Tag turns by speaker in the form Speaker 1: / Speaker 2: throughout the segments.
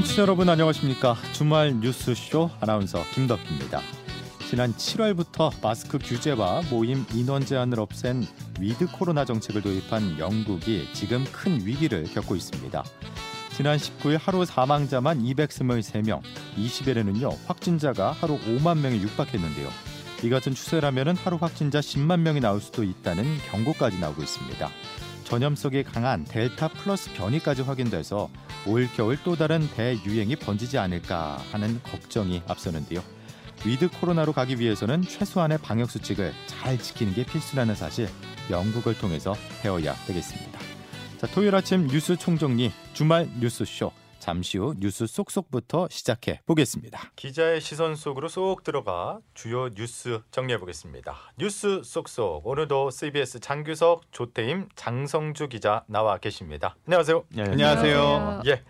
Speaker 1: 청취자 여러분 안녕하십니까? 주말 뉴스쇼 아나운서 김덕기입니다. 지난 7월부터 마스크 규제와 모임 인원 제한을 없앤 위드 코로나 정책을 도입한 영국이 지금 큰 위기를 겪고 있습니다. 지난 19일 하루 사망자만 223명, 20일에는요 확진자가 하루 5만 명에 육박했는데요. 이 같은 추세라면 하루 확진자 10만 명이 나올 수도 있다는 경고까지 나오고 있습니다. 전염성이 강한 델타 플러스 변이까지 확인돼서 올 겨울 또 다른 대유행이 번지지 않을까 하는 걱정이 앞서는데요. 위드 코로나로 가기 위해서는 최소한의 방역 수칙을 잘 지키는 게 필수라는 사실 영국을 통해서 배워야 되겠습니다. 자, 토요일 아침 뉴스 총정리 주말 뉴스쇼 잠시 후 뉴스 쏙쏙부터 시작해 보겠습니다. 기자의 시선 속으로 쏙 들어가 주요 뉴스 정리해 보겠습니다. 뉴스 쏙쏙 오늘도 CBS 장규석, 조태임, 장성주 기자 나와 계십니다. 안녕하세요.
Speaker 2: 네,
Speaker 3: 안녕하세요.
Speaker 1: 예.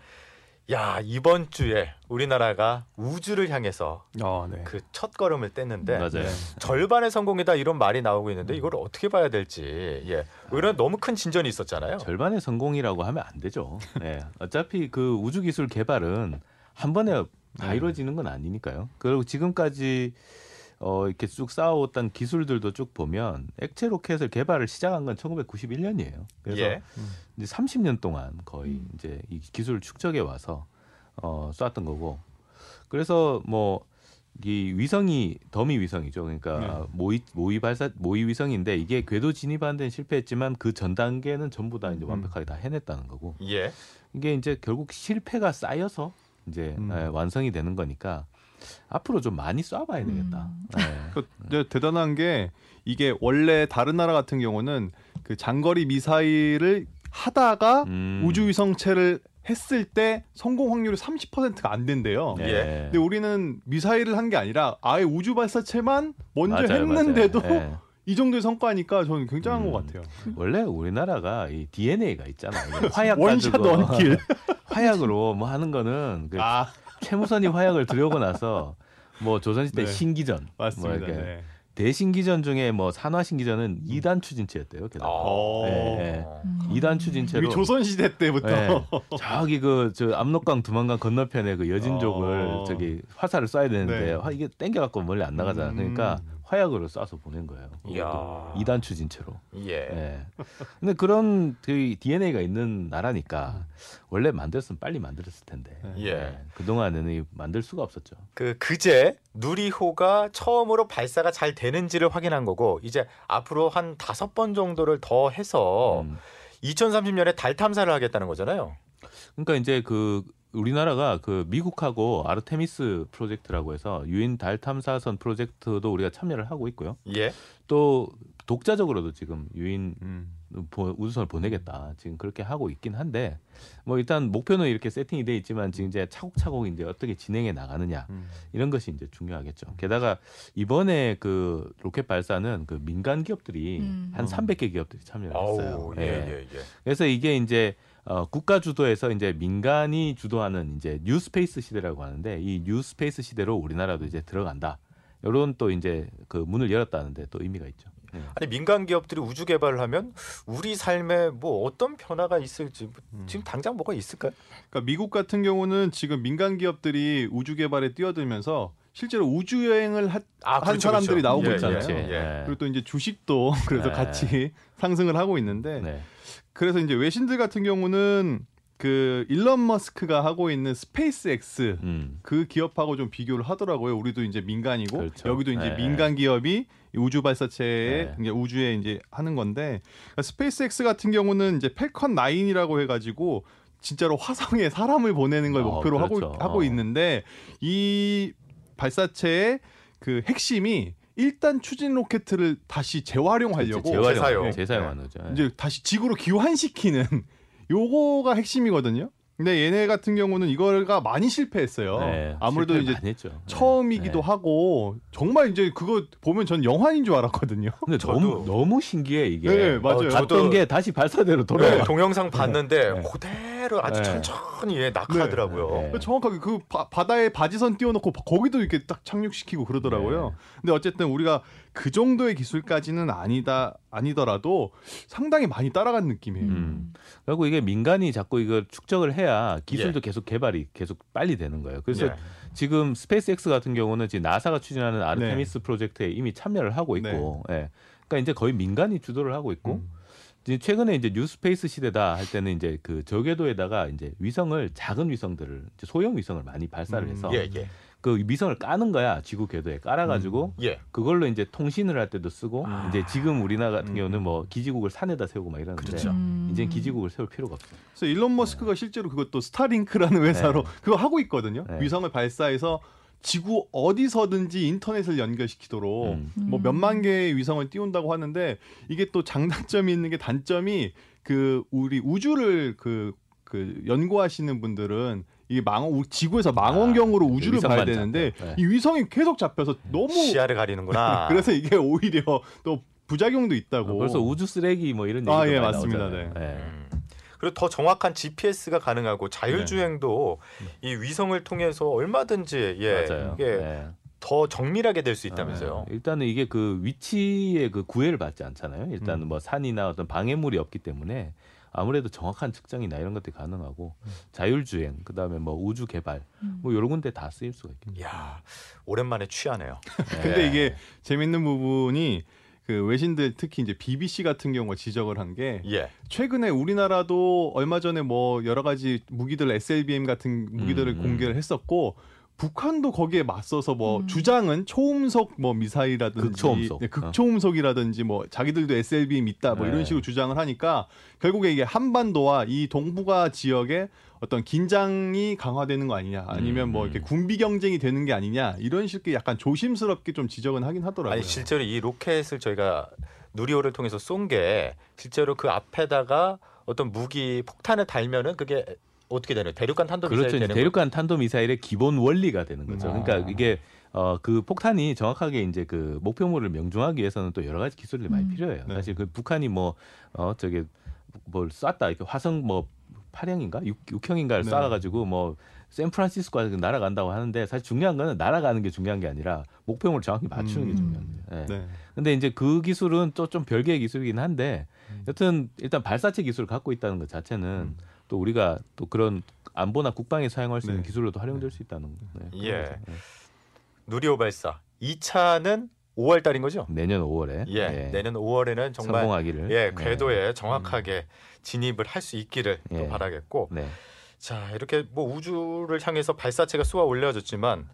Speaker 1: 야 이번 주에 우리나라가 우주를 향해서
Speaker 3: 어, 네.
Speaker 1: 그첫 걸음을 뗐는데
Speaker 2: 맞아요.
Speaker 1: 절반의 성공이다 이런 말이 나오고 있는데 이걸 어떻게 봐야 될지 예 오히려 너무 큰 진전이 있었잖아요.
Speaker 2: 절반의 성공이라고 하면 안 되죠. 네. 어차피 그 우주 기술 개발은 한 번에 다
Speaker 3: 네.
Speaker 2: 이루어지는 건 아니니까요. 그리고 지금까지 어 이렇게 쭉 쌓아왔던 기술들도 쭉 보면 액체 로켓을 개발을 시작한 건 1991년이에요. 그래서
Speaker 1: 예.
Speaker 2: 이제 30년 동안 거의 이제 이 기술을 축적해 와서 어 쐈던 거고. 그래서 뭐 이 위성이 더미 위성이죠. 그러니까
Speaker 3: 네.
Speaker 2: 모의 모의 발사 모의 위성인데 이게 궤도 진입하는 데는 실패했지만 그 전 단계는 전부 다 이제
Speaker 3: 음.
Speaker 2: 완벽하게 다 해냈다는 거고.
Speaker 1: 예.
Speaker 2: 이게 이제 결국 실패가 쌓여서 이제
Speaker 3: 음.
Speaker 2: 예, 완성이 되는 거니까 앞으로 좀 많이 쏴봐야 되겠다. 예.
Speaker 3: 그 이제 대단한 게 이게 원래 다른 나라 같은 경우는 그 장거리 미사일을 하다가
Speaker 2: 음.
Speaker 3: 우주위성체를 했을 때 성공 확률이 30%가 안 된대요.
Speaker 2: 네.
Speaker 1: 예.
Speaker 3: 근데 우리는 미사일을 한 게 아니라 아예 우주 발사체만 먼저
Speaker 2: 맞아요,
Speaker 3: 했는데도
Speaker 2: 맞아요. 예.
Speaker 3: 이 정도의 성과니까 저는 굉장한
Speaker 2: 음.
Speaker 3: 것 같아요.
Speaker 2: 원래 우리나라가 이 DNA가 있잖아요. 화약
Speaker 3: 원샷
Speaker 2: 가지고
Speaker 3: 원킬.
Speaker 2: 화약으로 뭐 하는 거는 그
Speaker 3: 아
Speaker 2: 최무선이 화약을 들여오고 나서 뭐 조선시대
Speaker 3: 네.
Speaker 2: 신기전,
Speaker 3: 맞습니다.
Speaker 2: 뭐 이렇게
Speaker 3: 네.
Speaker 2: 대신기전 중에 뭐 산화신기전은 2단 추진체였대요. 게다가
Speaker 3: 어.
Speaker 2: 예, 예. 2단 추진체로
Speaker 3: 이게 조선 시대 때부터
Speaker 2: 예. 저기 그 저 압록강 두만강 건너편에 그 여진족을
Speaker 3: 어.
Speaker 2: 저기 화살을 쏴야 되는데
Speaker 3: 네.
Speaker 2: 화- 이게 땡겨 갖고 멀리 안 나가잖아.
Speaker 3: 음.
Speaker 2: 그러니까 화약으로 쏴서 보낸 거예요.
Speaker 1: 이야.
Speaker 2: 2단 추진체로.
Speaker 1: 예.
Speaker 2: 예. 근데 그런 그 DNA가 있는 나라니까 원래 만들었으면 빨리 만들었을 텐데.
Speaker 1: 예.
Speaker 2: 그 동안에는 이 만들 수가 없었죠.
Speaker 1: 그 그제 누리호가 처음으로 발사가 잘 되는지를 확인한 거고 이제 앞으로 한 다섯 번 정도를 더 해서
Speaker 2: 음.
Speaker 1: 2030년에 달 탐사를 하겠다는 거잖아요.
Speaker 2: 그러니까 이제 그 우리나라가 그 미국하고 아르테미스 프로젝트라고 해서 유인 달 탐사선 프로젝트도 우리가 참여를 하고 있고요.
Speaker 1: 예.
Speaker 2: 또 독자적으로도 지금 유인
Speaker 3: 음.
Speaker 2: 보- 우주선을 보내겠다 지금 그렇게 하고 있긴 한데 뭐 일단 목표는 이렇게 세팅이 돼 있지만 지금 이제 차곡차곡 이제 어떻게 진행해 나가느냐
Speaker 3: 음.
Speaker 2: 이런 것이 이제 중요하겠죠. 게다가 이번에 그 로켓 발사는 그 민간 기업들이
Speaker 4: 음.
Speaker 2: 한 300개 기업들이 참여를 했어요.
Speaker 1: 아우, 예, 예, 예.
Speaker 2: 그래서 이게 이제 어, 국가 주도에서 이제 민간이 주도하는 이제 New Space 시대라고 하는데 이 New Space 시대로 우리나라도 이제 들어간다. 이런 또 이제 그 문을 열었다는데 또 의미가 있죠. 네.
Speaker 1: 아니 민간 기업들이 우주 개발을 하면 우리 삶에 뭐 어떤 변화가 있을지 뭐
Speaker 3: 음.
Speaker 1: 지금 당장 뭐가 있을까요?
Speaker 3: 그러니까 미국 같은 경우는 지금 민간 기업들이 우주 개발에 뛰어들면서 실제로 우주 여행을 하,
Speaker 1: 아,
Speaker 3: 한 사람들이 나오고
Speaker 1: 예,
Speaker 3: 있잖아요.
Speaker 1: 예, 예.
Speaker 2: 네.
Speaker 3: 그리고 또 이제 주식도 그래서
Speaker 2: 네.
Speaker 3: 같이 상승을 하고 있는데
Speaker 2: 네.
Speaker 3: 그래서 이제 외신들 같은 경우는 그 일론 머스크가 하고 있는 스페이스X
Speaker 2: 음.
Speaker 3: 그 기업하고 좀 비교를 하더라고요. 우리도 이제 민간이고
Speaker 2: 그렇죠.
Speaker 3: 여기도 이제
Speaker 2: 네.
Speaker 3: 민간 기업이 이 우주 발사체에
Speaker 2: 네.
Speaker 3: 우주에 이제 하는 건데 그러니까 스페이스X 같은 경우는 이제 펠컨 9이라고 해 가지고 진짜로 화성에 사람을 보내는 걸
Speaker 2: 어,
Speaker 3: 목표로
Speaker 2: 그렇죠.
Speaker 3: 하고 하고
Speaker 2: 어.
Speaker 3: 있는데 이 발사체의 그 핵심이 1단 추진 로켓을 다시 재활용하려고.
Speaker 2: 재활용,
Speaker 1: 재사용.
Speaker 2: 재사용하는 거죠. 네.
Speaker 3: 이제 다시 지구로 귀환시키는 요거가 핵심이거든요. 근데 얘네 같은 경우는 이거가 많이 실패했어요.
Speaker 2: 네,
Speaker 3: 아무래도 이제.
Speaker 2: 네.
Speaker 3: 처음이기도
Speaker 2: 네.
Speaker 3: 하고 정말 이제 그거 보면 전 영화인 줄 알았거든요.
Speaker 2: 근데
Speaker 1: 저도-
Speaker 2: 너무 너무 신기해 이게.
Speaker 3: 네, 맞아요.
Speaker 2: 갔던
Speaker 1: 저도-
Speaker 2: 게 다시 발사대로 돌아와.
Speaker 1: 네, 동영상 봤는데
Speaker 2: 네.
Speaker 1: 그대로 아주
Speaker 2: 네.
Speaker 1: 천천히 예, 낙하더라고요.
Speaker 2: 네.
Speaker 3: 정확하게 그 바, 바다에 바지선 띄워놓고 거기도 이렇게 딱 착륙시키고 그러더라고요.
Speaker 2: 네.
Speaker 3: 근데 어쨌든 우리가 그 정도의 기술까지는 아니다 아니더라도 상당히 많이 따라간 느낌이에요.
Speaker 2: 음. 그리고 이게 민간이 자꾸 이걸 축적을 해야 기술도 계속 개발이 계속 빨리 되는 거예요. 그래서
Speaker 1: 예.
Speaker 2: 지금 스페이스X 같은 경우는 지금 나사가 추진하는 아르테미스 프로젝트에 이미 참여를 하고 있고, 예. 그러니까 이제 거의 민간이 주도를 하고 있고,
Speaker 3: 음.
Speaker 2: 이제 최근에 이제 New Space 시대다 할 때는 이제 그 저궤도에다가 이제 위성을 작은 위성들을 소형 위성을 많이 발사를
Speaker 3: 음.
Speaker 2: 해서
Speaker 1: 예, 예.
Speaker 2: 그 위성을 까는 거야 지구 궤도에 깔아가지고
Speaker 1: 예.
Speaker 2: 그걸로 이제 통신을 할 때도 쓰고
Speaker 1: 아.
Speaker 2: 이제 지금 우리나라 같은
Speaker 3: 음.
Speaker 2: 경우는 뭐 기지국을 산에다 세우고 막 이러는데
Speaker 1: 그렇죠.
Speaker 4: 음.
Speaker 2: 이제 기지국을 세울 필요가 없어요.
Speaker 3: 그래서 일론 머스크가 실제로 그것도 스타링크라는 회사로 그거 하고 있거든요.
Speaker 2: 네.
Speaker 3: 위성을 발사해서 지구 어디서든지 인터넷을 연결시키도록
Speaker 2: 음.
Speaker 3: 뭐 몇만 개의 위성을 띄운다고 하는데 이게 또 장단점이 있는 게 단점이 그 우리 우주를 그, 그 연구하시는 분들은 이게 망원 지구에서 망원경으로
Speaker 2: 아,
Speaker 3: 우주를
Speaker 2: 위성만
Speaker 3: 봐야 되는데.
Speaker 2: 네.
Speaker 3: 이 위성이 계속 잡혀서 너무
Speaker 1: 시야를 가리는구나.
Speaker 3: 그래서 이게 오히려 또 부작용도 있다고.
Speaker 2: 아, 벌써 우주 쓰레기 뭐 이런 얘기도
Speaker 3: 아, 예, 맞습니다.
Speaker 2: 나오잖아요. 예.
Speaker 1: 음. 그리고 더 정확한 GPS가 가능하고 자율주행도 이 위성을 통해서 얼마든지 예,
Speaker 2: 맞아요.
Speaker 1: 이게
Speaker 2: 예.
Speaker 1: 더 정밀하게 될 수 있다면서요.
Speaker 2: 예. 일단은 이게 그 위치에 그 구애를 받지 않잖아요. 일단은
Speaker 3: 음.
Speaker 2: 뭐 산이나 어떤 방해물이 없기 때문에 아무래도 정확한 측정이나 이런 것들이 가능하고 자율주행, 그다음에 뭐 우주 개발,
Speaker 4: 음.
Speaker 2: 뭐 여러 군데 다 쓰일 수가 있겠죠.
Speaker 1: 야 오랜만에 취하네요.
Speaker 3: 근데
Speaker 1: 예.
Speaker 3: 이게 재밌는 부분이 그 외신들 특히 이제 BBC 같은 경우가 지적을 한게
Speaker 1: 예.
Speaker 3: 최근에 우리나라도 얼마 전에 뭐 여러 가지 무기들 SLBM 같은 무기들을
Speaker 2: 음, 음.
Speaker 3: 공개를 했었고 북한도 거기에 맞서서 뭐
Speaker 4: 음.
Speaker 3: 주장은 초음속 뭐 미사일이라든지
Speaker 2: 극초음속.
Speaker 3: 네, 극초음속이라든지 뭐 자기들도 SLBM 있다 뭐 이런
Speaker 2: 네.
Speaker 3: 식으로 주장을 하니까 결국에 이게 한반도와 이 동북아 지역에 어떤 긴장이 강화되는 거 아니냐 아니면 뭐 이렇게
Speaker 2: 음.
Speaker 3: 군비 경쟁이 되는 게 아니냐 이런 식의 약간 조심스럽게 좀 지적은 하긴 하더라고요.
Speaker 1: 아니 실제로 이 로켓을 저희가 누리호를 통해서 쏜 게 실제로 그 앞에다가 어떤 무기 폭탄을 달면은 그게 어떻게 되나요? 대륙간 탄도 미사일
Speaker 2: 그렇죠.
Speaker 1: 되는
Speaker 2: 대륙간 탄도 미사일의 기본 원리가 되는 거죠.
Speaker 3: 아.
Speaker 2: 그러니까 이게 어 그 폭탄이 정확하게 이제 그 목표물을 명중하기 위해서는 또 여러 가지 기술들이 많이
Speaker 4: 음.
Speaker 2: 필요해요.
Speaker 3: 네.
Speaker 2: 사실 그 북한이 뭐 어 저게 뭘 쐈다 이렇게 화성 뭐 8형인가 6, 형인가를
Speaker 3: 네.
Speaker 2: 쏴가지고 뭐 샌프란시스코까지 날아간다고 하는데 사실 중요한 거는 날아가는 게 중요한 게 아니라 목표물을 정확히 맞추는 게
Speaker 3: 음.
Speaker 2: 중요한 거예요. 예.
Speaker 3: 네.
Speaker 2: 근데 이제 그 기술은 또 좀 별개의 기술이긴 한데
Speaker 3: 음.
Speaker 2: 여튼 일단 발사체 기술을 갖고 있다는 것 자체는
Speaker 3: 음.
Speaker 2: 또 우리가 또 그런 안보나 국방에 사용할 수 있는
Speaker 3: 네.
Speaker 2: 기술로도 활용될 수 있다는 거. 네,
Speaker 1: 예.
Speaker 2: 거죠. 네.
Speaker 1: 누리호 발사 2차는 5월 달인 거죠?
Speaker 2: 내년 5월에
Speaker 1: 예. 내년 5월에는 정말
Speaker 2: 성공하기를
Speaker 1: 예,
Speaker 2: 네.
Speaker 1: 궤도에 정확하게 진입을 할 수 있기를 또
Speaker 2: 예.
Speaker 1: 바라겠고
Speaker 2: 네.
Speaker 1: 자 이렇게 뭐 우주를 향해서 발사체가 쏘아 올려졌지만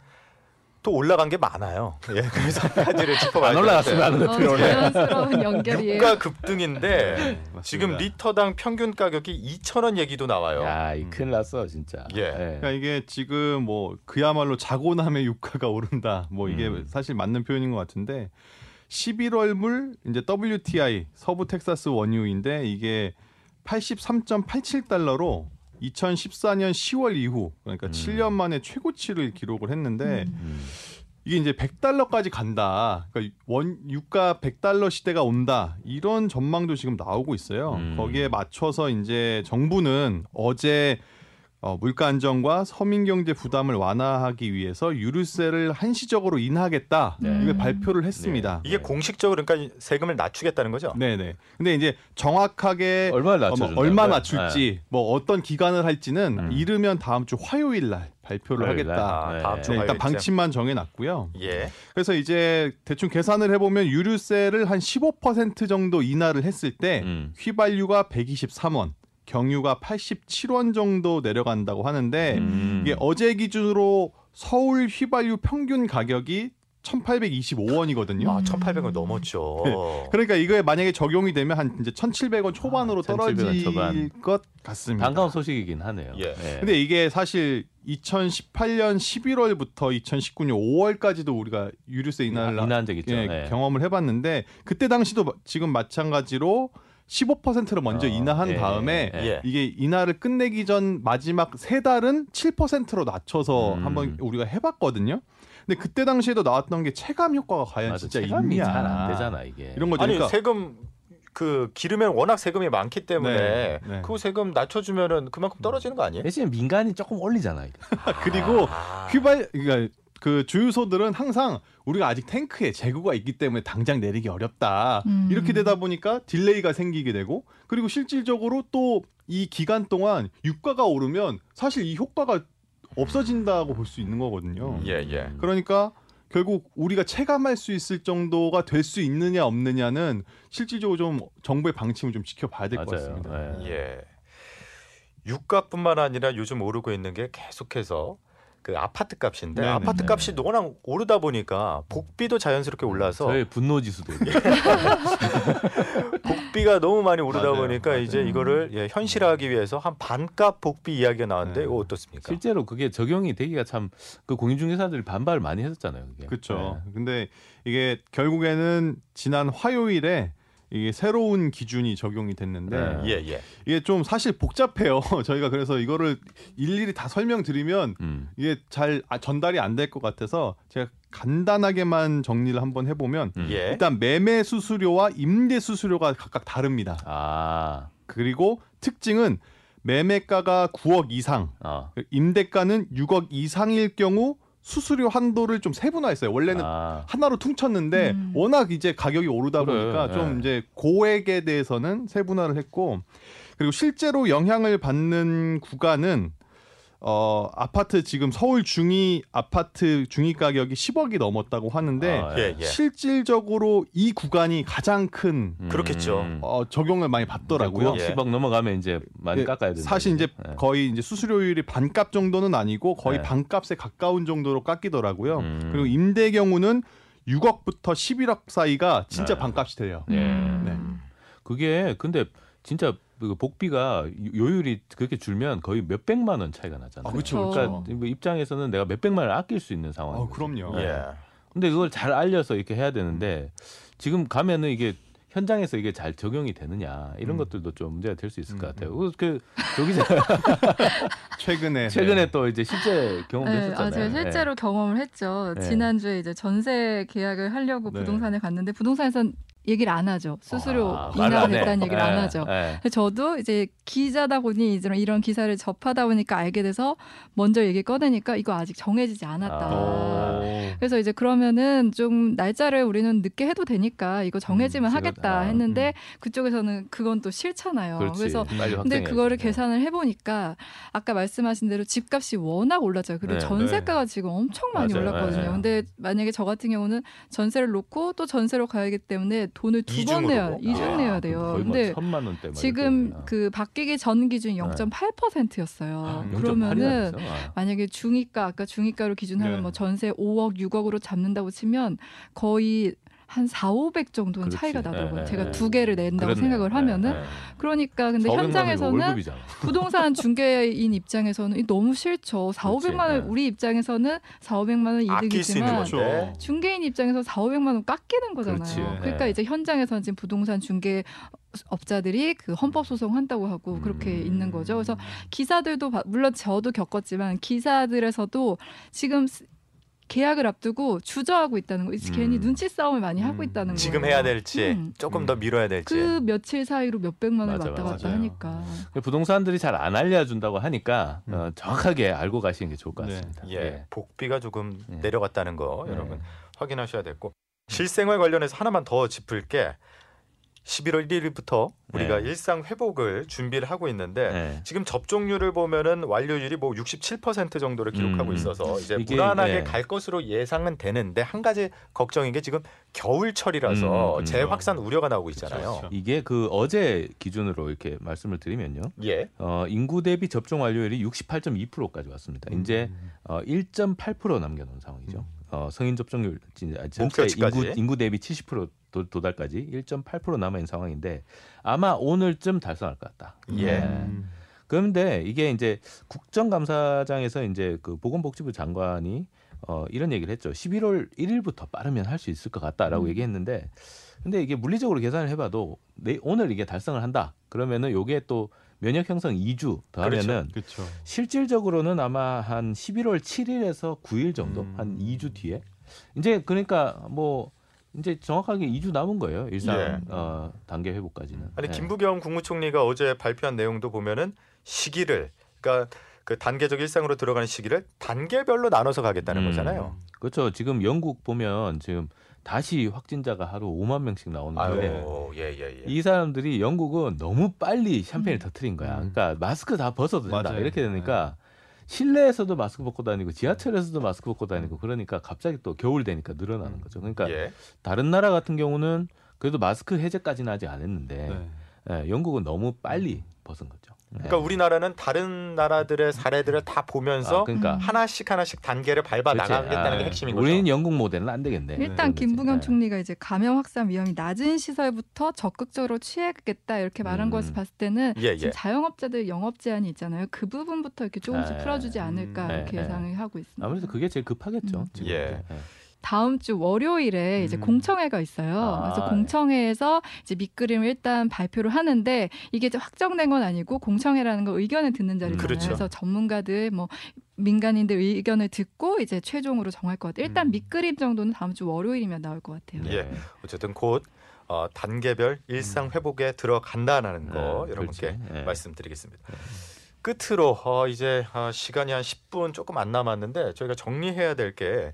Speaker 1: 또 올라간 게 많아요. 예, 그래서 한 가지를 짚어봐야
Speaker 2: 안 올라갔으면
Speaker 4: 어,
Speaker 2: 올라.
Speaker 4: 자연스러운 연결이에요.
Speaker 1: 유가 급등인데
Speaker 3: 맞습니다.
Speaker 1: 지금 리터당 평균 가격이 2,000원 얘기도 나와요.
Speaker 2: 야, 이 큰일 났어 진짜.
Speaker 1: 예.
Speaker 3: 그러니까 이게 지금 뭐 그야말로 자고 나면 유가가 오른다. 뭐 이게
Speaker 2: 음.
Speaker 3: 사실 맞는 표현인 것 같은데 11월물 이제 WTI 서부 텍사스 원유인데 이게 83.87달러로 2014년 10월 이후 그러니까
Speaker 2: 음.
Speaker 3: 7년 만에 최고치를 기록을 했는데
Speaker 4: 음.
Speaker 2: 음.
Speaker 3: 이게 이제 100달러까지 간다. 그러니까 원 유가 100달러 시대가 온다. 이런 전망도 지금 나오고 있어요.
Speaker 2: 음.
Speaker 3: 거기에 맞춰서 이제 정부는 어제 어, 물가 안정과 서민 경제 부담을 완화하기 위해서 유류세를 한시적으로 인하하겠다.
Speaker 2: 네.
Speaker 3: 이걸 발표를 했습니다.
Speaker 1: 이게 공식적으로 그러니까 세금을 낮추겠다는 거죠.
Speaker 3: 네, 네. 근데 이제 정확하게
Speaker 2: 얼마를
Speaker 3: 어,
Speaker 2: 낮춰준다?
Speaker 3: 뭐 얼마 낮출지 뭐 어떤 기간을 할지는
Speaker 2: 음.
Speaker 3: 이르면 다음 주 화요일 날 발표를
Speaker 2: 화요일 날?
Speaker 3: 하겠다.
Speaker 1: 아,
Speaker 2: 네.
Speaker 1: 다음 주
Speaker 3: 네, 일단. 방침만 정해놨고요.
Speaker 1: 예.
Speaker 3: 그래서 이제 대충 계산을 해보면 유류세를 한 15% 정도 인하를 했을 때
Speaker 2: 음.
Speaker 3: 휘발유가 123원, 경유가 87원 정도 내려간다고 하는데
Speaker 2: 음.
Speaker 3: 이게 어제 기준으로 서울 휘발유 평균 가격이 1,825원이거든요.
Speaker 1: 아, 1,800원 넘었죠.
Speaker 3: 네. 그러니까 이거에 만약에 적용이 되면 한 이제 1,700원 초반으로
Speaker 2: 아, 1,700원
Speaker 3: 떨어질
Speaker 2: 초반.
Speaker 3: 것 같습니다.
Speaker 2: 반가운 소식이긴 하네요.
Speaker 1: 예.
Speaker 3: 근데 이게 사실 2018년 11월부터 2019년 5월까지도 우리가 유류세 인하를
Speaker 2: 인한 적 있죠.
Speaker 3: 예,
Speaker 2: 네.
Speaker 3: 경험을 해봤는데 그때 당시도 마- 지금 마찬가지로 15%를 먼저
Speaker 2: 어,
Speaker 3: 인하한
Speaker 2: 예,
Speaker 3: 다음에
Speaker 2: 예.
Speaker 1: 예.
Speaker 3: 이게 인하를 끝내기 전 마지막 세 달은 7%로 낮춰서
Speaker 2: 음.
Speaker 3: 한번 우리가 해봤거든요. 근데 그때 당시에도 나왔던 게 체감 효과가 과연
Speaker 2: 맞아,
Speaker 3: 진짜
Speaker 2: 체감이
Speaker 3: 있냐
Speaker 2: 잘 안 되잖아 이게.
Speaker 3: 이런 거죠.
Speaker 1: 아니
Speaker 3: 그러니까
Speaker 1: 세금 그 기름에 워낙 세금이 많기 때문에
Speaker 3: 네, 네.
Speaker 1: 그 세금 낮춰주면은 그만큼 떨어지는 거 아니에요?
Speaker 2: 대신 민간이 조금 올리잖아요.
Speaker 3: 그리고
Speaker 1: 아.
Speaker 3: 휘발 그러니까 그 주유소들은 항상 우리가 아직 탱크에 재고가 있기 때문에 당장 내리기 어렵다.
Speaker 4: 음.
Speaker 3: 이렇게 되다 보니까 delay가 생기게 되고 그리고 실질적으로 또 이 기간 동안 유가가 오르면 사실 이 효과가 없어진다고 볼 수 있는 거거든요.
Speaker 1: 예, 예.
Speaker 3: 그러니까 결국 우리가 체감할 수 있을 정도가 될 수 있느냐 없느냐는 실질적으로 좀 정부의 방침을 좀 지켜봐야 될 것. 같습니다.
Speaker 2: 예.
Speaker 1: 예. 유가뿐만 아니라 요즘 오르고 있는 게 계속해서 그 아파트 값인데
Speaker 3: 네네.
Speaker 1: 아파트 값이 워낙 오르다 보니까 복비도 자연스럽게 올라서
Speaker 2: 저의 분노 지수도
Speaker 1: 복비가 너무 많이 오르다
Speaker 3: 맞아요.
Speaker 1: 보니까
Speaker 3: 맞아요.
Speaker 1: 이제 이거를 예, 현실화하기 위해서 한 반값 복비 이야기가 나왔는데
Speaker 3: 네.
Speaker 1: 이거 어떻습니까?
Speaker 2: 실제로 그게 적용이 되기가 참 그 공인중개사들이 반발을 많이 했었잖아요. 그게.
Speaker 3: 그렇죠.
Speaker 2: 네.
Speaker 3: 근데 이게 결국에는 지난 화요일에 이게 새로운 기준이 적용이 됐는데
Speaker 2: 네.
Speaker 1: 예, 예.
Speaker 3: 이게 좀 사실 복잡해요. 저희가 그래서 이거를 일일이 다 설명드리면
Speaker 2: 음.
Speaker 3: 이게 잘 아, 전달이 안 될 것 같아서 제가 간단하게만 정리를 한번 해보면
Speaker 2: 음.
Speaker 1: 예.
Speaker 3: 일단 매매 수수료와 임대 수수료가 각각 다릅니다.
Speaker 2: 아,
Speaker 3: 그리고 특징은 매매가가 9억 이상,
Speaker 2: 어.
Speaker 3: 임대가는 6억 이상일 경우 수수료 한도를 좀 세분화했어요. 원래는
Speaker 2: 아,
Speaker 3: 하나로 퉁쳤는데
Speaker 4: 음.
Speaker 3: 워낙 이제 가격이 오르다
Speaker 2: 그래,
Speaker 3: 보니까 좀
Speaker 2: 예.
Speaker 3: 이제 고액에 대해서는 세분화를 했고 그리고 실제로 영향을 받는 구간은 어 아파트 지금 서울 중위 아파트 중위 가격이 10억이 넘었다고 하는데
Speaker 2: 아,
Speaker 1: 예, 예.
Speaker 3: 실질적으로 이 구간이 가장 큰
Speaker 2: 음.
Speaker 1: 그렇겠죠.
Speaker 3: 어, 적용을 많이 받더라고요.
Speaker 2: 9억
Speaker 1: 예.
Speaker 2: 10억 넘어가면 이제 많이
Speaker 3: 예,
Speaker 2: 깎아야 된다.
Speaker 3: 사실 이제
Speaker 2: 예.
Speaker 3: 거의 이제 수수료율이 반값 정도는 아니고 거의
Speaker 2: 네.
Speaker 3: 반값에 가까운 정도로 깎이더라고요.
Speaker 2: 음.
Speaker 3: 그리고 임대 경우는 6억부터 11억 사이가 진짜
Speaker 2: 네.
Speaker 3: 반값이 돼요.
Speaker 2: 예.
Speaker 4: 음.
Speaker 2: 그게 근데 진짜 그 복비가 요율이 그렇게 줄면 거의 몇 백만 원 차이가 나잖아요.
Speaker 3: 아, 그렇죠.
Speaker 2: 그러니까 뭐 입장에서는 내가 몇 백만 원을 아낄 수 있는 상황.
Speaker 3: 아, 그럼요.
Speaker 1: 예.
Speaker 2: 근데 그걸 잘 알려서 이렇게 해야 되는데 지금 가면은 이게 현장에서 이게 잘 적용이 되느냐 이런
Speaker 3: 음.
Speaker 2: 것들도 좀 문제가 될 수 있을 것
Speaker 3: 음,
Speaker 2: 같아요. 그, 그 조기자
Speaker 3: 최근에
Speaker 2: 최근에
Speaker 3: 네.
Speaker 2: 또 이제 실제 경험도
Speaker 4: 네,
Speaker 2: 했었잖아요.
Speaker 4: 아, 제가 실제로 경험을 했죠.
Speaker 2: 네.
Speaker 4: 지난주에 이제 전세 계약을 하려고
Speaker 3: 네.
Speaker 4: 부동산에 갔는데 부동산에선 얘기를 안 하죠. 수수료
Speaker 2: 아, 말을
Speaker 4: 인하가
Speaker 2: 안
Speaker 4: 얘기를
Speaker 2: 예,
Speaker 4: 안 하죠.
Speaker 2: 예.
Speaker 4: 그래서 저도 이제 기자다 보니 이제 이런 기사를 접하다 보니까 알게 돼서 먼저 얘기 꺼내니까 이거 아직 정해지지 않았다.
Speaker 2: 아.
Speaker 4: 그래서 이제 그러면은 좀 날짜를 우리는 늦게 해도 되니까 이거 정해지면
Speaker 2: 음,
Speaker 4: 하겠다
Speaker 2: 아,
Speaker 4: 했는데 그쪽에서는 그건 또 싫잖아요.
Speaker 2: 그렇지.
Speaker 4: 그래서 근데. 그거를
Speaker 2: 네.
Speaker 4: 계산을 해보니까 아까 말씀하신 대로 집값이 워낙 올랐잖아요. 그리고
Speaker 2: 네.
Speaker 4: 전세가가 지금 엄청 많이
Speaker 2: 맞아요.
Speaker 4: 올랐거든요.
Speaker 2: 네.
Speaker 4: 근데 만약에 저 같은 경우는 전세를 놓고 또 전세로 가야기 때문에 돈을 두 번. 내야 이중
Speaker 1: 아,
Speaker 4: 내야 돼요.
Speaker 2: 뭐
Speaker 4: 근데
Speaker 2: 막
Speaker 4: 지금 그 바뀌기 전 기준이
Speaker 2: 네.
Speaker 4: 0.8%였어요.
Speaker 2: 아, 0.8이
Speaker 4: 그러면은?
Speaker 2: 아.
Speaker 4: 만약에 중위가 아까 중위가로 기준하면
Speaker 3: 네.
Speaker 4: 뭐 전세 5억 6억으로 잡는다고 치면 거의 한 4, 500 정도는
Speaker 2: 그렇지.
Speaker 4: 차이가 나더라고요.
Speaker 2: 네,
Speaker 4: 제가
Speaker 2: 네.
Speaker 4: 두 개를 낸다고
Speaker 2: 그렇네요.
Speaker 4: 생각을 하면은
Speaker 2: 네, 네.
Speaker 4: 그러니까 근데
Speaker 2: 400만 원이
Speaker 4: 현장에서는. 부동산 중개인 입장에서는 이 너무 싫죠. 4,
Speaker 2: 그렇지.
Speaker 4: 500만 원
Speaker 2: 네.
Speaker 4: 우리 입장에서는 4, 500만 원 이득이지만. 중개인 입장에서 4, 500만 원 깎이는 거잖아요.
Speaker 2: 그렇지.
Speaker 4: 그러니까
Speaker 2: 네.
Speaker 4: 이제 현장에서는 지금 부동산 중개 업자들이 그 헌법 소송 한다고 하고 그렇게
Speaker 2: 음.
Speaker 4: 있는 거죠. 그래서 기사들도 바- 물론 저도 겪었지만 기사들에서도 지금 스- 계약을 앞두고 주저하고 있다는 거. 이제 괜히
Speaker 2: 음.
Speaker 4: 눈치 싸움을 많이 하고
Speaker 3: 음.
Speaker 4: 있다는 거예요.
Speaker 1: 지금 해야 될지
Speaker 4: 음.
Speaker 1: 조금 더 미뤄야 될지.
Speaker 4: 그 며칠 사이로 몇 백만
Speaker 2: 맞아,
Speaker 4: 왔다 갔다. 하니까.
Speaker 2: 부동산들이 잘 안 알려준다고 하니까
Speaker 3: 음.
Speaker 2: 어, 정확하게 알고 가시는 게 좋을 것
Speaker 3: 네.
Speaker 2: 같습니다.
Speaker 1: 예, 복비가 조금
Speaker 2: 네.
Speaker 1: 내려갔다는 거
Speaker 2: 네.
Speaker 1: 여러분 확인하셔야 됐고 실생활 관련해서 하나만 더 짚을 게 11월 1일부터 우리가
Speaker 2: 네.
Speaker 1: 일상 회복을 준비를 하고 있는데
Speaker 2: 네.
Speaker 1: 지금 접종률을 보면은 완료율이 뭐 67% 정도를 기록하고
Speaker 2: 음.
Speaker 1: 있어서 이제
Speaker 2: 이게,
Speaker 1: 무난하게
Speaker 2: 네.
Speaker 1: 갈 것으로 예상은 되는데 한 가지 걱정인 게 지금 겨울철이라서
Speaker 2: 음, 음.
Speaker 1: 재확산 우려가 나오고 있잖아요.
Speaker 3: 그렇죠, 그렇죠.
Speaker 2: 이게 그 어제 기준으로 이렇게 말씀을 드리면요.
Speaker 1: 예.
Speaker 2: 어, 인구 대비 접종 완료율이 68.2%까지 왔습니다. 이제
Speaker 3: 음.
Speaker 2: 어, 1.8% 남겨놓은 상황이죠. 어, 성인 접종률 진짜 전체. 인구, 인구 대비 70% 도, 도달까지 1.8% 남아 있는 상황인데 아마 오늘쯤 달성할 것 같다.
Speaker 1: 예.
Speaker 3: 음.
Speaker 2: 그런데 이게 이제 국정감사장에서 이제 그 보건복지부 장관이 어 이런 얘기를 했죠. 11월 1일부터 빠르면 할 수 있을 것 같다라고
Speaker 4: 음.
Speaker 2: 얘기했는데 근데 이게 물리적으로 계산을 해봐도 내, 오늘 이게 달성을 한다. 그러면은 요게 또 면역 형성 2주 더하면은
Speaker 3: 그렇죠.
Speaker 2: 실질적으로는 아마 한 11월 7일에서 9일 정도
Speaker 3: 음.
Speaker 2: 한 2주 뒤에 이제 그러니까 뭐 이제 정확하게 2주 남은 거예요. 일상
Speaker 1: 예.
Speaker 2: 어, 단계 회복까지는.
Speaker 1: 아니
Speaker 2: 예.
Speaker 1: 김부겸 국무총리가 어제 발표한 내용도 보면은 시기를 그러니까 그 단계적 일상으로 들어가는 시기를 단계별로 나눠서 가겠다는
Speaker 2: 음.
Speaker 1: 거잖아요.
Speaker 2: 그렇죠. 지금 영국 보면 지금 다시 확진자가 하루 5만 명씩 나오는데
Speaker 1: 아유, 예, 예, 예.
Speaker 2: 이 사람들이 영국은 너무 빨리 샴페인을
Speaker 4: 음.
Speaker 2: 터트린 거야.
Speaker 3: 음.
Speaker 2: 그러니까 마스크 다 벗어도 된다.
Speaker 3: 맞아요.
Speaker 2: 이렇게 되니까 실내에서도 마스크 벗고 다니고 지하철에서도 마스크 벗고 다니고 그러니까 갑자기 또 겨울 되니까 늘어나는 거죠. 그러니까
Speaker 1: 예.
Speaker 2: 다른 나라 같은 경우는 그래도 마스크 해제까지는 아직 안 했는데
Speaker 3: 네.
Speaker 2: 예, 영국은 너무 빨리 벗은 거죠.
Speaker 1: 그러니까 우리나라는 다른 나라들의 사례들을 다 보면서
Speaker 2: 아, 그러니까
Speaker 4: 음.
Speaker 1: 하나씩 하나씩 단계를 밟아
Speaker 2: 그렇지.
Speaker 1: 나가겠다는
Speaker 2: 아,
Speaker 1: 게 핵심인 거죠.
Speaker 2: 우리는 영국 모델은 안 되겠네.
Speaker 4: 일단
Speaker 2: 그런
Speaker 4: 김부겸
Speaker 2: 거지.
Speaker 4: 총리가 이제 감염 확산 위험이 낮은 시설부터 적극적으로 취해야겠다 이렇게 말한
Speaker 2: 음.
Speaker 4: 것을 봤을 때는
Speaker 1: 예, 예.
Speaker 4: 지금 자영업자들 영업 제한이 있잖아요. 그 부분부터 이렇게 조금씩
Speaker 2: 네.
Speaker 4: 풀어주지 않을까
Speaker 3: 음.
Speaker 4: 이렇게
Speaker 2: 네,
Speaker 4: 예상을 하고 있습니다.
Speaker 2: 아무래도 그게 제일 급하겠죠.
Speaker 4: 음.
Speaker 2: 지금.
Speaker 1: 예.
Speaker 4: 다음 주 월요일에 이제
Speaker 3: 음.
Speaker 4: 공청회가 있어요.
Speaker 2: 아,
Speaker 4: 그래서
Speaker 2: 네.
Speaker 4: 공청회에서 이제 밑그림을 일단 발표를 하는데 이게 이제 확정된 건 아니고 공청회라는 거 의견을 듣는 자리잖아요.
Speaker 1: 그렇죠.
Speaker 4: 래서 전문가들 뭐 민간인들 의견을 듣고 이제 최종으로 정할 것 같아요. 일단
Speaker 3: 음.
Speaker 4: 밑그림 정도는 다음 주 월요일이면 나올 것 같아요.
Speaker 1: 예. 어쨌든 곧 어, 단계별 일상 회복에 들어간다는 거
Speaker 2: 네,
Speaker 1: 여러분께.
Speaker 2: 예.
Speaker 1: 말씀드리겠습니다. 끝으로 어, 이제 어, 시간이 한 10분 조금 안 남았는데 저희가 정리해야 될게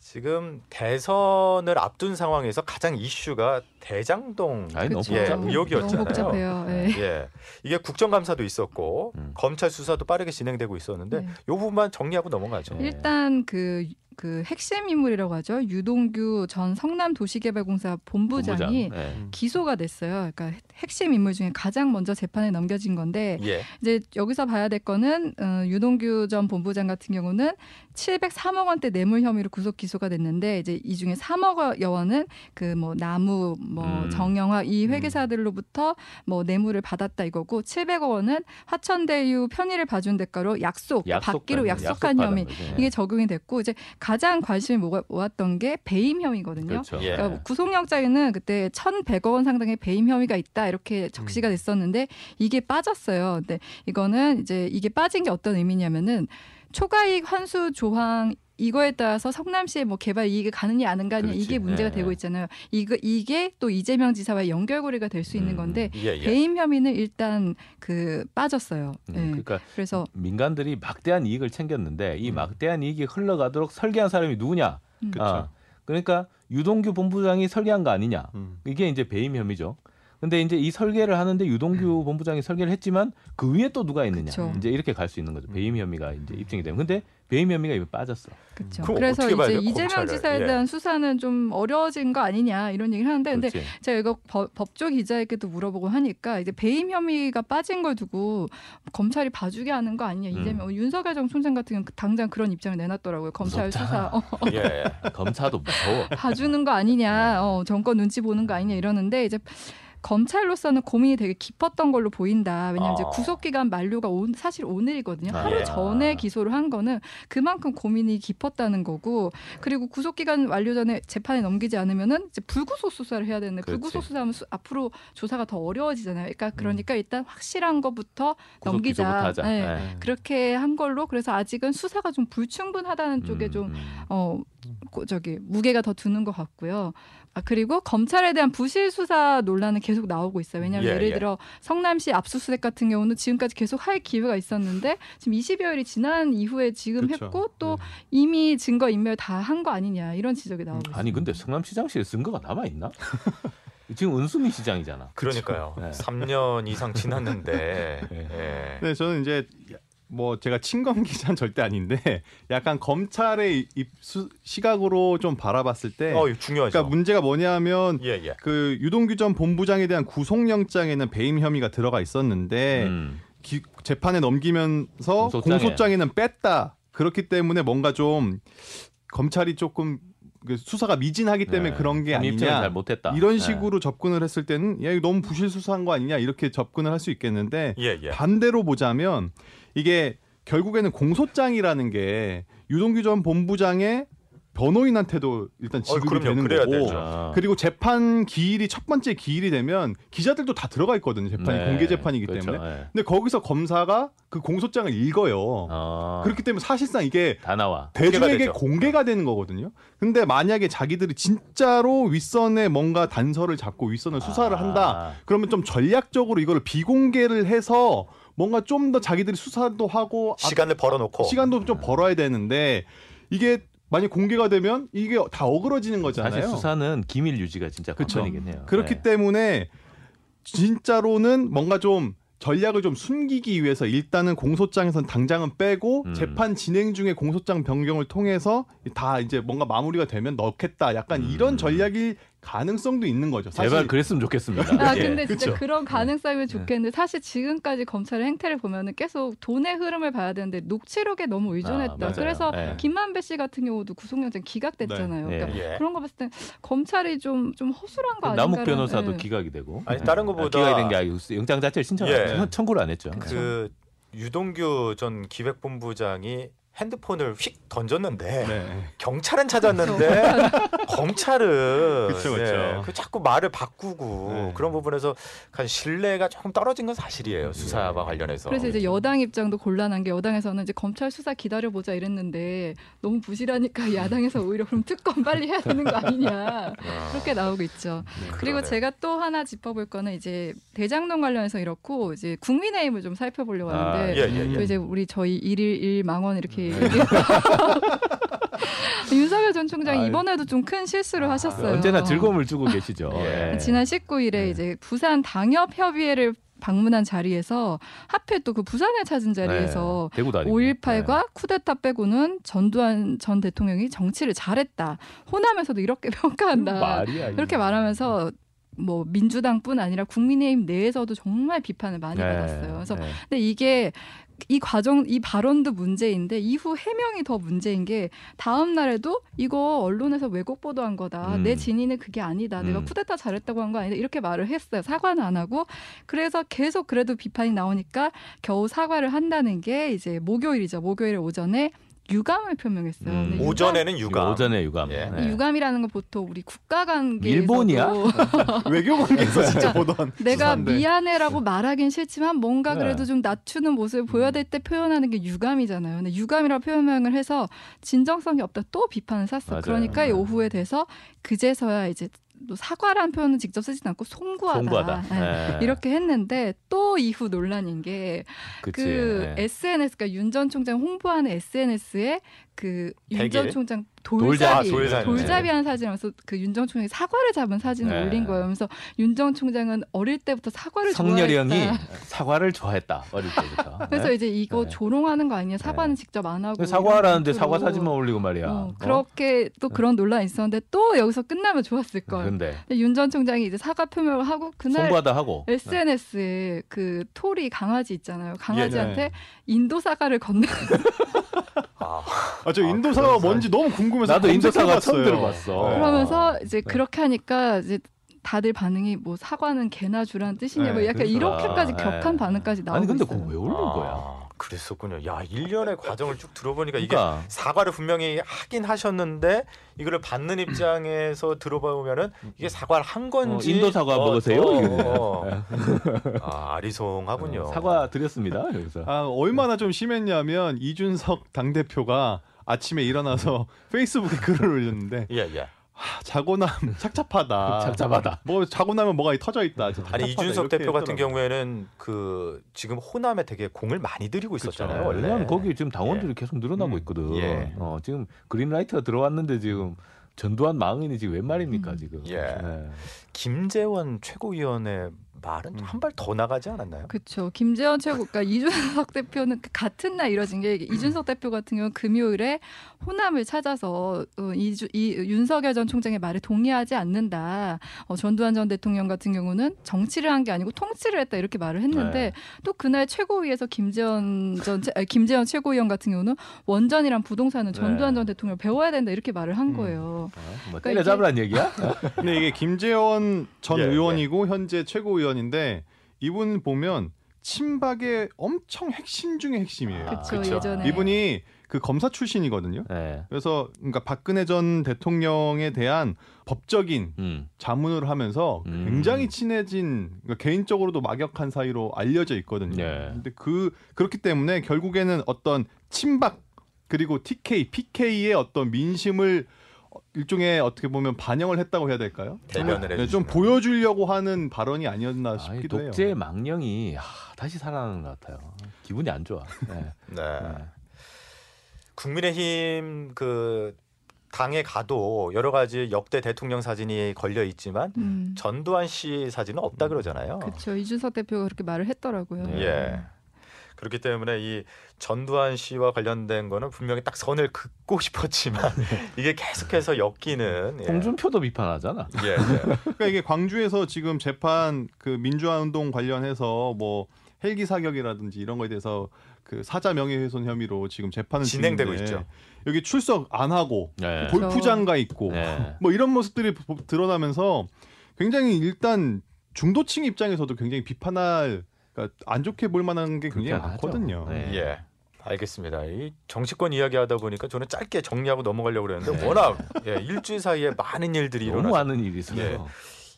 Speaker 1: 지금 대선을 앞둔 상황에서 가장 이슈가 대장동
Speaker 2: 아니, 너무.
Speaker 1: 예,
Speaker 2: 복잡해.
Speaker 1: 의혹이었잖아요.
Speaker 4: 너무 복잡해요. 예.
Speaker 1: 예, 이게 국정감사도 있었고
Speaker 2: 음.
Speaker 1: 검찰 수사도 빠르게 진행되고 있었는데
Speaker 4: 네.
Speaker 1: 요 부분만 정리하고 넘어가죠.
Speaker 2: 예.
Speaker 4: 일단 그, 그 핵심 인물이라고 하죠. 유동규 전 성남도시개발공사 본부장이
Speaker 2: 본부장. 예.
Speaker 4: 기소가 됐어요. 그러니까 핵심 인물 중에 가장 먼저 재판에 넘겨진 건데
Speaker 1: 예,
Speaker 4: 이제 여기서 봐야 될 거는 어, 유동규 전 본부장 같은 경우는 703억 원대 뇌물 혐의로 구속 기소가 됐는데 이제 이 중에 3억 원은 그 뭐 나무 뭐
Speaker 2: 음.
Speaker 4: 정영화 이 회계사들로부터 뭐 뇌물을 받았다 이거고 700억 원은 화천대유 편의를 봐준 대가로 약속, 받기로
Speaker 2: 받는,
Speaker 4: 약속한 혐의
Speaker 2: 거지. 예.
Speaker 4: 이게 적용이 됐고 이제 가장 모아- 모았던 게 배임 혐의거든요.
Speaker 2: 그렇죠.
Speaker 1: 예.
Speaker 4: 그러니까 구속영장에는 그때 1,100억 원 상당의 배임 혐의가 있다
Speaker 2: 음.
Speaker 4: 이렇게 적시가 됐었는데 이게 빠졌어요. 근데 이거는 이제 이게 빠진 게 어떤 의미냐면은 초과이익 환수 조항 이거에 따라서 성남시의 뭐 개발 이익이 가느냐 안 가느냐
Speaker 2: 그렇지.
Speaker 4: 이게 문제가
Speaker 2: 네.
Speaker 4: 되고 있잖아요. 이거 이게 또 이재명 지사와의 연결고리가 될 수 있는
Speaker 2: 음.
Speaker 4: 건데
Speaker 1: 예, 예.
Speaker 4: 배임 혐의는 일단 그 빠졌어요.
Speaker 2: 음,
Speaker 4: 예.
Speaker 2: 그러니까
Speaker 4: 그래서
Speaker 2: 민간들이 막대한 이익을 챙겼는데 이
Speaker 3: 음.
Speaker 2: 막대한 이익이 흘러가도록 설계한 사람이 누구냐?
Speaker 4: 음.
Speaker 3: 그쵸.
Speaker 2: 아, 그러니까 유동규 본부장이 설계한 거 아니냐?
Speaker 3: 음.
Speaker 2: 이게 이제 배임 혐의죠. 근데 이제 이 설계를 하는데 유동규 본부장이 설계를 했지만 그 위에 또 누가 있느냐?
Speaker 4: 그쵸.
Speaker 2: 이제 이렇게 갈 수 있는 거죠. 배임 혐의가 이제 입증이 되면. 근데 배임 혐의가 이미 빠졌어.
Speaker 4: 그렇죠. 그래서 이제
Speaker 1: 돼요,
Speaker 4: 이재명
Speaker 1: 검찰을?
Speaker 4: 지사에
Speaker 1: 예.
Speaker 4: 대한 수사는 좀 어려워진 거 아니냐 이런 얘기를 하는데 근데
Speaker 2: 그렇지.
Speaker 4: 제가 이거 법, 법조 기자에게도 물어보고 하니까 이제 배임 혐의가 빠진 걸 두고 검찰이 봐주게 하는 거 아니냐
Speaker 2: 음.
Speaker 4: 이재명 윤석열 전 총장 같은 경우는 당장 그런 입장을 내놨더라고요 검찰
Speaker 2: 무섭다.
Speaker 4: 수사 어,
Speaker 1: 예, 예.
Speaker 2: 검사도 무서워.
Speaker 4: 봐주는 거 아니냐 어, 정권 눈치 보는 거 아니냐 이러는데 이제 검찰로서는 고민이 되게 깊었던 걸로 보인다. 왜냐하면 이제
Speaker 1: 아.
Speaker 4: 구속 기간 만료가 오, 사실 오늘이거든요.
Speaker 2: 아.
Speaker 4: 하루
Speaker 1: 예.
Speaker 4: 전에 기소를 한 거는 그만큼 고민이 깊었다는 거고 그리고 구속 기간 만료 전에 재판에 넘기지 않으면은 이제 불구속 수사를 해야 되는데
Speaker 2: 그렇지.
Speaker 4: 불구속 수사하면 수- 앞으로 조사가 더 어려워지잖아요. 그러니까 그러니까 일단 확실한 것부터 넘기자. 네.
Speaker 2: 네.
Speaker 4: 그렇게 한 걸로 그래서 아직은 수사가 좀 불충분하다는 쪽에
Speaker 2: 음,
Speaker 4: 좀
Speaker 2: 음.
Speaker 4: 어 고- 저기 무게가 더 두는 것 같고요. 아 그리고 검찰에 대한 부실 수사 논란은 계속 나오고 있어요. 왜냐하면
Speaker 1: 예,
Speaker 4: 예, 를
Speaker 1: 예.
Speaker 4: 들어 성남시 압수수색 같은 경우는 지금까지 계속 할 기회가 있었는데 지금 20여일이 지난 이후에 지금
Speaker 3: 그쵸.
Speaker 4: 했고 또
Speaker 3: 네.
Speaker 4: 이미 증거 인멸 다 한 거 아니냐 이런 지적이 나오고 있어요.
Speaker 2: 아니 근데 성남시장실에 증거가 남아 있나? 지금 은수미 시장이잖아.
Speaker 1: 그러니까요.
Speaker 2: 네.
Speaker 1: 3년 이상 지났는데.
Speaker 2: 네.
Speaker 1: 예.
Speaker 3: 네, 저는 이제 뭐 제가 친검 기자는 절대 아닌데 약간 검찰의 입수 시각으로 좀 바라봤을 때
Speaker 1: 어, 중요하죠.
Speaker 3: 그러니까 문제가 뭐냐면
Speaker 1: 예, 예.
Speaker 3: 그 유동규 전 본부장에 대한 구속영장에는 배임 혐의가 들어가 있었는데
Speaker 2: 음.
Speaker 3: 기- 재판에 넘기면서
Speaker 2: 공소장에.
Speaker 3: 공소장에는 뺐다. 그렇기 때문에 뭔가 좀 검찰이 조금 그 수사가 미진하기 때문에
Speaker 2: 네.
Speaker 3: 그런 게 아니냐. 이런
Speaker 2: 네.
Speaker 3: 식으로 접근을 했을 때는 야 이거 너무 부실 수사한 거 아니냐 이렇게 접근을 할 수 있겠는데
Speaker 1: 예, 예.
Speaker 3: 반대로 보자면 이게 결국에는 공소장이라는 게 유동규 전 본부장의 변호인한테도 일단 지급이
Speaker 1: 그럼요.
Speaker 3: 되는 거고
Speaker 1: 되죠.
Speaker 2: 아.
Speaker 3: 그리고 재판 기일이 첫 번째 기일이 되면 기자들도 다 들어가 있거든요. 재판이
Speaker 2: 네,
Speaker 3: 공개 재판이기
Speaker 2: 그렇죠.
Speaker 3: 때문에.
Speaker 2: 네.
Speaker 3: 근데 거기서 검사가 그 공소장을 읽어요.
Speaker 2: 어,
Speaker 3: 그렇기 때문에 사실상 이게
Speaker 2: 다 나와.
Speaker 3: 대중에게
Speaker 1: 되죠.
Speaker 3: 공개가 되는 거거든요. 근데 만약에 자기들이 진짜로 윗선에 뭔가 단서를 잡고 윗선을 수사를
Speaker 2: 아.
Speaker 3: 한다. 그러면 좀 전략적으로 이거를 비공개를 해서 뭔가 좀 더 자기들이 수사도 하고 앞-
Speaker 1: 시간을 벌어놓고
Speaker 3: 시간도 좀 벌어야 되는데 이게 만약 공개가 되면 이게 다 어그러지는 거잖아요.
Speaker 2: 사실 수사는 기밀 유지가 진짜. 관건이긴 해요.
Speaker 3: 그렇기
Speaker 2: 네.
Speaker 3: 때문에 진짜로는 뭔가 좀 전략을 좀 숨기기 위해서 일단은 공소장에선 당장은 빼고
Speaker 2: 음.
Speaker 3: 재판 진행 중에 공소장 변경을 통해서 다 이제 뭔가 마무리가 되면 넣겠다. 약간
Speaker 2: 음.
Speaker 3: 이런 전략일 가능성도 있는 거죠. 사실
Speaker 2: 제발 그랬으면 좋겠습니다.
Speaker 4: 아
Speaker 2: 예.
Speaker 4: 근데 진짜
Speaker 3: 그쵸.
Speaker 4: 그런 가능성이면 좋겠는데 사실 지금까지 검찰의 행태를 보면은 계속 돈의 흐름을 봐야 되는데 녹취록에 너무 의존했다.
Speaker 2: 아.
Speaker 4: 그래서
Speaker 2: 예.
Speaker 4: 김만배 씨 같은 경우도 구속영장 기각됐잖아요.
Speaker 2: 네.
Speaker 4: 그러니까
Speaker 1: 예.
Speaker 4: 그런 거 봤을 땐 검찰이 좀좀 허술한 거 아닌가?
Speaker 2: 남욱 변호사도
Speaker 4: 예.
Speaker 2: 기각이 되고.
Speaker 1: 아니, 다른
Speaker 2: 아,
Speaker 1: 것보다
Speaker 2: 기각이 된 게 아니고 영장 자체를 신청
Speaker 1: 예.
Speaker 2: 청- 청구를 안 했죠.
Speaker 1: 그 유동규 전 기획본부장이 핸드폰을 휙 던졌는데
Speaker 3: 네.
Speaker 1: 경찰은 찾았는데 검찰은
Speaker 3: 그쵸, 그쵸.
Speaker 1: 예, 그 자꾸 말을 바꾸고
Speaker 3: 네.
Speaker 1: 그런 부분에서 신뢰가 조금 떨어진 건 사실이에요 수사와 관련해서.
Speaker 4: 그래서 이제 여당 입장도 곤란한 게 여당에서는 이제 검찰 수사 기다려 보자 이랬는데 너무 부실하니까 야당에서 오히려 그럼 특검 빨리 해야 되는 거 아니냐
Speaker 1: 아,
Speaker 4: 그렇게 나오고 있죠. 그리고
Speaker 1: 그러네요.
Speaker 4: 제가 또 하나 짚어볼 거는 이제 대장동 관련해서 이렇고 이제 국민의힘을 좀 살펴보려고
Speaker 2: 아,
Speaker 4: 하는데
Speaker 1: 예, 예,
Speaker 4: 또
Speaker 1: 예.
Speaker 4: 이제 우리 저희 일일 일 망원 이렇게
Speaker 2: 네.
Speaker 4: 얘기해서 윤석열 전 총장이
Speaker 2: 아,
Speaker 4: 이번에도 좀 큰 실수를 하셨어요.
Speaker 2: 언제나 즐거움을 주고 계시죠.
Speaker 1: 예.
Speaker 2: 예.
Speaker 4: 지난 19일에
Speaker 2: 네.
Speaker 4: 이제 부산 당협 협의회를 방문한 자리에서 하필 또 그 부산을 찾은 자리에서
Speaker 2: 네. 대구도 아니고.
Speaker 4: 5.18과 쿠데타 빼고는 전두환 전 대통령이 정치를 잘했다. 호남에서도 이렇게 평가한다.
Speaker 2: 말이야.
Speaker 4: 그렇게 말하면서 뭐 민주당뿐 아니라 국민의힘 내에서도 정말 비판을 많이 받았어요. 그래서
Speaker 2: 네.
Speaker 4: 근데 이게 이 과정 이 발언도 문제인데 이후 해명이 더 문제인 게 다음 날에도 이거 언론에서 왜곡 보도한 거다.
Speaker 2: 음.
Speaker 4: 내 진위는 그게 아니다. 내가
Speaker 2: 음.
Speaker 4: 쿠데타 잘했다고 한 거 아니다. 이렇게 말을 했어요. 사과는 안 하고 그래서 계속 그래도 비판이 나오니까 겨우 사과를 한다는 게 이제 목요일이죠. 목요일 오전에 유감을 표명했어요.
Speaker 2: 음.
Speaker 4: 유감-
Speaker 1: 오전에는 유감.
Speaker 2: 오전에 유감.
Speaker 1: 예.
Speaker 2: 네.
Speaker 4: 유감이라는 건 보통 우리 국가 관계에서도
Speaker 2: 일본이야?
Speaker 3: 외교 관계에서 진짜 보던
Speaker 4: 내가. 미안해라고 말하긴 싫지만 뭔가
Speaker 2: 네.
Speaker 4: 그래도 좀 낮추는 모습을 보여야 될 때 표현하는 게 유감이잖아요. 근데 유감이라고 표명을 해서 진정성이 없다 또 비판을 샀어.
Speaker 2: 맞아요.
Speaker 4: 그러니까 이
Speaker 2: 네.
Speaker 4: 오후에 돼서 그제서야 이제 또 사과라는 표현은 직접 쓰진 않고 송구하다.
Speaker 2: 송구하다.
Speaker 4: 네.
Speaker 2: 네.
Speaker 4: 이렇게 했는데 또 이후 논란인 게그
Speaker 2: 그치. 네.
Speaker 4: SNS 그러니까 윤 전 총장 홍보하는 SNS에 그 윤 전? 총장
Speaker 2: 돌잡이.
Speaker 4: 돌잡이
Speaker 1: 돌잡이.
Speaker 4: 돌잡이 한 사진이면서 그윤전 총장이 사과를 잡은 사진을
Speaker 2: 네.
Speaker 4: 올린 거예요. 그래서 윤전 총장은 어릴 때부터 사과를
Speaker 2: 성렬이 형이
Speaker 4: 좋아했다.
Speaker 2: 사과를 좋아했다 어릴 때부터.
Speaker 4: 그래서
Speaker 2: 네.
Speaker 4: 이제 이거
Speaker 2: 네.
Speaker 4: 조롱하는 거 아니냐 사과는 직접 안 하고
Speaker 2: 근데 사과하라는데
Speaker 4: 이런
Speaker 2: 사과. 사진만 올리고 말이야.
Speaker 4: 어,
Speaker 2: 어?
Speaker 4: 그렇게 또 그런 논란이 있었는데 또 여기서 끝나면 좋았을 걸.
Speaker 2: 근데
Speaker 4: 윤전 총장이 이제 사과 표명을 하고 그날
Speaker 2: 송구하다 하고.
Speaker 4: SNS에 그 토리 강아지 있잖아요. 강아지한테
Speaker 3: 예.
Speaker 4: 인도 사과를 건네.
Speaker 1: 아,
Speaker 3: 아, 저
Speaker 1: 아,
Speaker 3: 인도 사과가
Speaker 1: 그런
Speaker 3: 뭔지 너무 궁금 해서
Speaker 2: 나도 인도 사과 처음. 들어봤어.
Speaker 3: 네.
Speaker 4: 그러면서 이제
Speaker 2: 네.
Speaker 4: 그렇게 하니까 이제 다들 반응이 뭐 사과는 개나 주란 뜻이냐 뭐
Speaker 3: 네,
Speaker 4: 약간
Speaker 3: 그렇죠.
Speaker 4: 이렇게까지
Speaker 2: 아,
Speaker 4: 격한
Speaker 2: 네.
Speaker 4: 반응까지 나오고
Speaker 2: 아니 근데
Speaker 4: 있어요.
Speaker 2: 그거 왜 올린 거야?
Speaker 1: 아, 그랬었군요. 야, 일련의 과정을 쭉 들어보니까 이게
Speaker 2: 그러니까
Speaker 1: 사과를 분명히 하긴 하셨는데 이거를 받는 입장에서 들어보면은 이게 사과를 한 건지
Speaker 2: 어, 인도 사과 먹으세요?
Speaker 1: 어, 어. 아, 아리송하군요.
Speaker 2: 사과 드렸습니다. 여기서.
Speaker 3: 아, 얼마나 좀 심했냐면 이준석 당 대표가 아침에 일어나서 페이스북에 글을 올렸는데
Speaker 1: 예, 예.
Speaker 3: 하, 자고 나면 착잡하다.
Speaker 2: 착잡하다.
Speaker 3: 뭐 자고 나면 뭐가 터져 있다.
Speaker 1: 아니. 이준석 대표 같은
Speaker 3: 했더라고요.
Speaker 1: 경우에는 그 지금 호남에 되게 공을 많이 들이고 있었잖아요. 원래.
Speaker 2: 왜냐면 거기 지금 당원들이 계속 늘어나고
Speaker 3: 음.
Speaker 2: 있거든.
Speaker 1: 예.
Speaker 2: 어, 지금 그린라이트가 들어왔는데 지금 전두환 망인이 지금 웬 말입니까
Speaker 4: 음.
Speaker 2: 지금?
Speaker 1: 예.
Speaker 2: 네.
Speaker 1: 김재원 최고위원의 말은
Speaker 3: 음.
Speaker 1: 한발 더 나가지 않았나요?
Speaker 4: 그렇죠. 김재원 최고, 그러니까 이준석 대표는 그 같은 날 이뤄진 게 이준석 대표 같은 경우는 금요일에 호남을 찾아서 어, 이주, 이 윤석열 전 총장의 말에 동의하지 않는다. 어, 전두환 전 대통령 같은 경우는 정치를 한 게 아니고 통치를 했다 이렇게 말을 했는데
Speaker 2: 네.
Speaker 4: 또 그날 최고위에서 김재원 전 최- 아니, 김재원 최고위원 같은 경우는 원전이랑 부동산은 전두환
Speaker 2: 네.
Speaker 4: 전 대통령 배워야 된다 이렇게 말을 한
Speaker 3: 음.
Speaker 4: 거예요.
Speaker 2: 어, 뭐
Speaker 4: 그러니까
Speaker 2: 때려잡으란 얘기야?
Speaker 3: 근데 이게 김재원 전
Speaker 1: 예,
Speaker 3: 의원이고 현재 최고위원 인데 이분 보면 친박의 엄청 핵심 중의 핵심이에요.
Speaker 2: 아,
Speaker 4: 그렇죠. 예전에
Speaker 3: 이분이 그 검사 출신이거든요.
Speaker 2: 네.
Speaker 3: 그래서 그러니까 박근혜 전 대통령에 대한 법적인
Speaker 2: 음.
Speaker 3: 자문을 하면서
Speaker 2: 음.
Speaker 3: 굉장히 친해진 그러니까 개인적으로도 막역한 사이로 알려져 있거든요.
Speaker 2: 네.
Speaker 3: 근데 그 그렇기 때문에 결국에는 어떤 친박 그리고 TK, PK의 어떤 민심을 어, 일종의 어떻게 보면 반영을 했다고 해야 될까요?
Speaker 1: 대변을
Speaker 3: 네, 좀. 보여주려고 하는 발언이 아니었나
Speaker 2: 아니,
Speaker 3: 싶기도 해요.
Speaker 2: 독재 망령이 아, 다시 살아나는 것 같아요. 기분이 안 좋아. 네.
Speaker 1: 네.
Speaker 2: 네.
Speaker 1: 국민의힘 그 당에 가도 여러 가지 역대 대통령 사진이 걸려 있지만
Speaker 4: 음.
Speaker 1: 전두환 씨 사진은 없다 그러잖아요.
Speaker 4: 그렇죠. 이준석 대표가 그렇게 말을 했더라고요.
Speaker 2: 네.
Speaker 1: 예. 그렇기 때문에 이 전두환 씨와 관련된 거는 분명히 딱 선을 긋고 싶었지만 이게 계속해서 엮이는 예.
Speaker 2: 홍준표도 비판하잖아.
Speaker 1: 예, 예.
Speaker 3: 그러니까 이게 광주에서 지금 재판 그 민주화 운동 관련해서 뭐 헬기 사격이라든지 이런 거에 대해서 그 사자 명예훼손 혐의로 지금 재판은
Speaker 1: 진행되고 있죠.
Speaker 3: 여기 출석 안 하고
Speaker 2: 네.
Speaker 3: 골프장 가 있고
Speaker 2: 네.
Speaker 3: 뭐 이런 모습들이 보- 드러나면서 굉장히 일단 중도층 입장에서도 굉장히 비판할 그러니까 안 좋게 볼 만한 게 굉장히. 많거든요.
Speaker 2: 네.
Speaker 1: 예. 알겠습니다. 이 정치권 이야기하다 보니까 저는 짧게 정리하고 넘어가려고 그랬는데
Speaker 2: 네.
Speaker 1: 워낙 예, 일주일 사이에 많은 일들이
Speaker 2: 너무
Speaker 1: 일어나서
Speaker 2: 많은 일이 있어요.
Speaker 1: 예.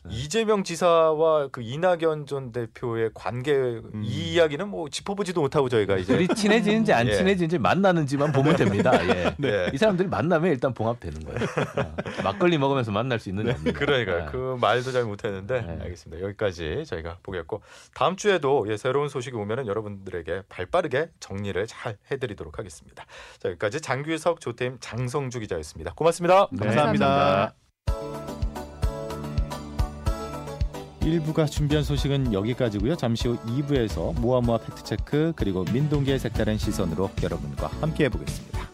Speaker 1: 이재명 지사와 그 이낙연 전 대표의 관계 이 이야기는 뭐 짚어보지도 못하고 저희가 이제
Speaker 2: 둘이 친해지는지 안
Speaker 1: 예.
Speaker 2: 친해지는지 만나는지만 보면 됩니다. 예.
Speaker 1: 네.
Speaker 2: 이 사람들이 만나면 일단 봉합되는 거예요. 어. 막걸리 먹으면서 만날 수 있는 겁니다.
Speaker 1: 그러니까
Speaker 2: 네.
Speaker 1: 그 말도 잘 못했는데
Speaker 2: 네.
Speaker 1: 알겠습니다. 여기까지 저희가 보겠고 다음 주에도 예, 새로운 소식이 오면은 여러분들에게 발빠르게 정리를 잘 해드리도록 하겠습니다. 자, 여기까지 장규석 조태임 장성주 기자였습니다. 고맙습니다.
Speaker 2: 네,
Speaker 3: 감사합니다.
Speaker 5: 1부가 준비한 소식은 여기까지고요. 잠시 후 2부에서 모아모아 팩트체크 그리고 민동기의 색다른 시선으로 여러분과 함께 해 보겠습니다.